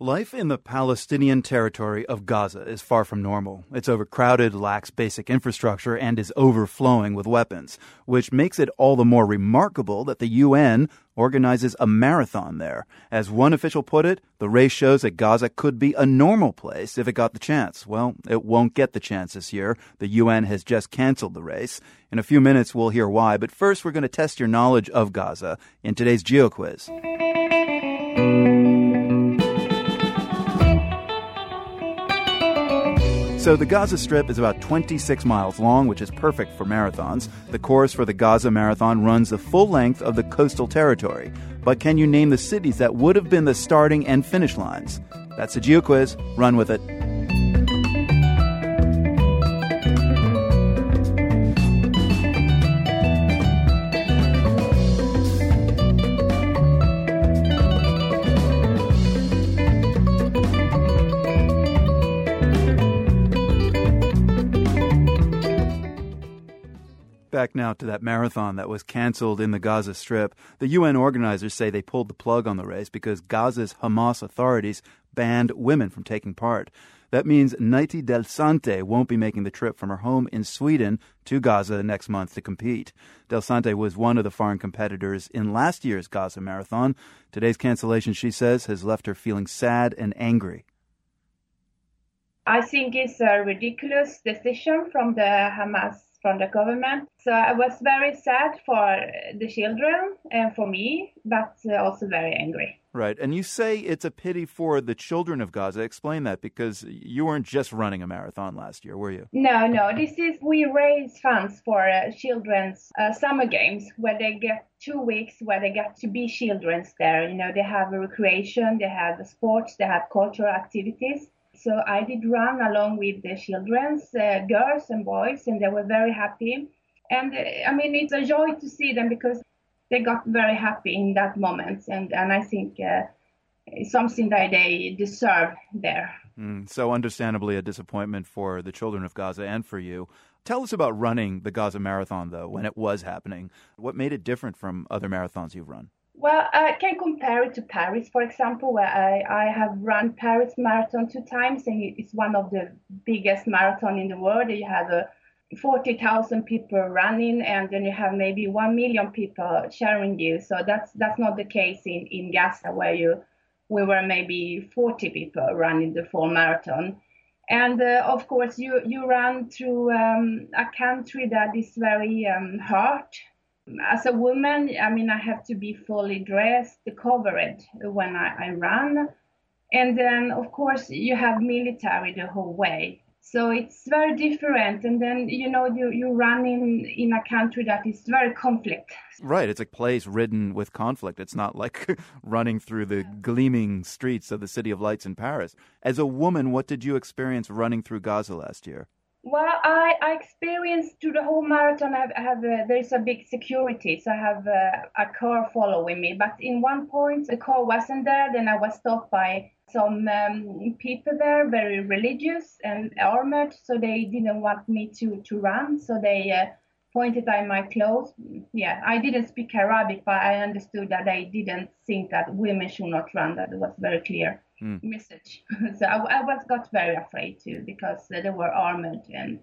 Life in the Palestinian territory of Gaza is far from normal. It's overcrowded, lacks basic infrastructure, and is overflowing with weapons, which makes it all the more remarkable that the UN organizes a marathon there. As one official put it, the race shows that Gaza could be a normal place if it got the chance. Well, it won't get the chance this year. The UN has just canceled the race. In a few minutes, we'll hear why, but first, we're going to test your knowledge of Gaza in today's GeoQuiz. So the Gaza Strip is about 26 miles long, which is perfect for marathons. The course for the Gaza Marathon runs the full length of the coastal territory. But can you name the cities that would have been the starting and finish lines? That's a Geo Quiz. Run with it. Back now to that marathon that was canceled in the Gaza Strip. The UN organizers say they pulled the plug on the race because Gaza's Hamas authorities banned women from taking part. That means Naiti Del Sante won't be making the trip from her home in Sweden to Gaza next month to compete. Del Sante was one of the foreign competitors in last year's Gaza Marathon. Today's cancellation, she says, has left her feeling sad and angry. I think it's a ridiculous decision from the Hamas from the government. So I was very sad for the children and for me, but also very angry. Right. And you say it's a pity for the children of Gaza. Explain that because you weren't just running a marathon last year, were you? No, no. This is, we raise funds for uh, children's uh, summer games where they get two weeks where they get to be children's there. You know, they have recreation, they have sports, they have cultural activities. So I did run along with the children's uh, girls and boys, and they were very happy. And uh, I mean, it's a joy to see them because they got very happy in that moment, and and I think uh, it's something that they deserve there. Mm, so understandably, a disappointment for the children of Gaza and for you. Tell us about running the Gaza Marathon, though, when it was happening. What made it different from other marathons you've run? Well, I can compare it to Paris, for example, where I, I have run Paris Marathon two times, and it's one of the biggest marathon in the world. You have a 40,000 people running, and then you have maybe 1 million people sharing you. So that's that's not the case in, in Gaza, where you we were maybe 40 people running the full marathon. And uh, of course, you, you run through um, a country that is very um, as a woman, I mean, I have to be fully dressed, covered when I, I run. And then, of course, you have military the whole way. So it's very different. And then, you know, you, you run in, in a country that is very conflict. Right. It's a place ridden with conflict. It's not like running through the gleaming streets of the City of Lights in Paris. As a woman, what did you experience running through Gaza last year? Well, I, I experienced through the whole marathon. I have, I have uh, there's a big security, so I have uh, a car following me. But in one point, the car wasn't there. Then I was stopped by some um, people there, very religious and armored, so they didn't want me to to run. So they uh, pointed at my clothes. Yeah, I didn't speak Arabic, but I understood that they didn't think that women should not run. That was very clear mm. message. so I, I, was got very afraid too because uh, they were armored and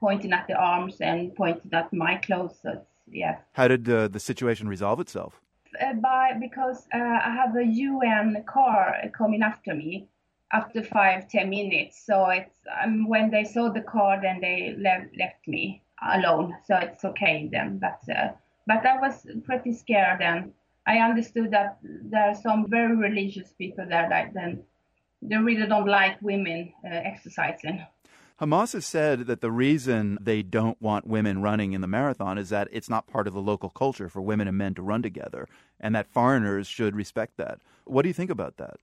pointing at the arms and pointing at my clothes. So yeah. How did uh, the situation resolve itself? Uh, by because uh, I have a UN car coming after me after five ten minutes. So it's um, when they saw the car, then they left left me alone. So it's okay then. But uh, but I was pretty scared then I understood that there are some very religious people there that then they really don't like women uh, exercising. Hamas has said that the reason they don't want women running in the marathon is that it's not part of the local culture for women and men to run together, and that foreigners should respect that. What do you think about that?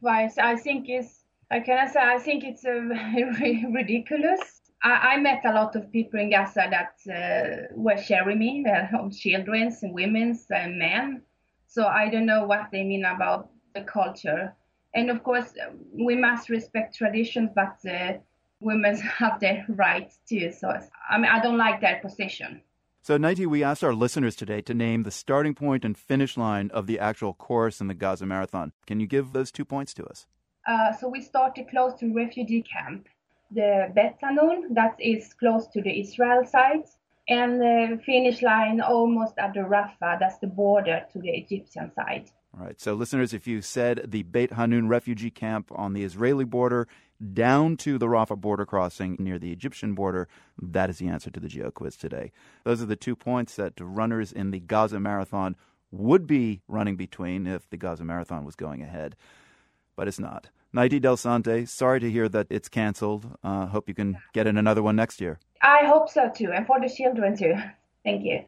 Well, I think it's, I can say, I think it's uh, ridiculous I, I, met a lot of people in Gaza that uh, were sharing me, uh, children's and women's and men. So I don't know what they mean about the culture. And of course, we must respect traditions, but uh, women have their rights too. So I mean, I don't like their position. So, Naiti, we asked our listeners today to name the starting point and finish line of the actual course in the Gaza Marathon. Can you give those two points to us? Uh, so, we started close to refugee camp. The Bet Hanun, that is close to the Israel side, and the finish line almost at the Rafah, that's the border to the Egyptian side. All right. So, listeners, if you said the Beit Hanun refugee camp on the Israeli border down to the Rafah border crossing near the Egyptian border, that is the answer to the geo quiz today. Those are the two points that runners in the Gaza Marathon would be running between if the Gaza Marathon was going ahead, but it's not. Naiti Del Sante, sorry to hear that it's canceled. Uh, hope you can get in another one next year. I hope so too, and for the children too. Thank you.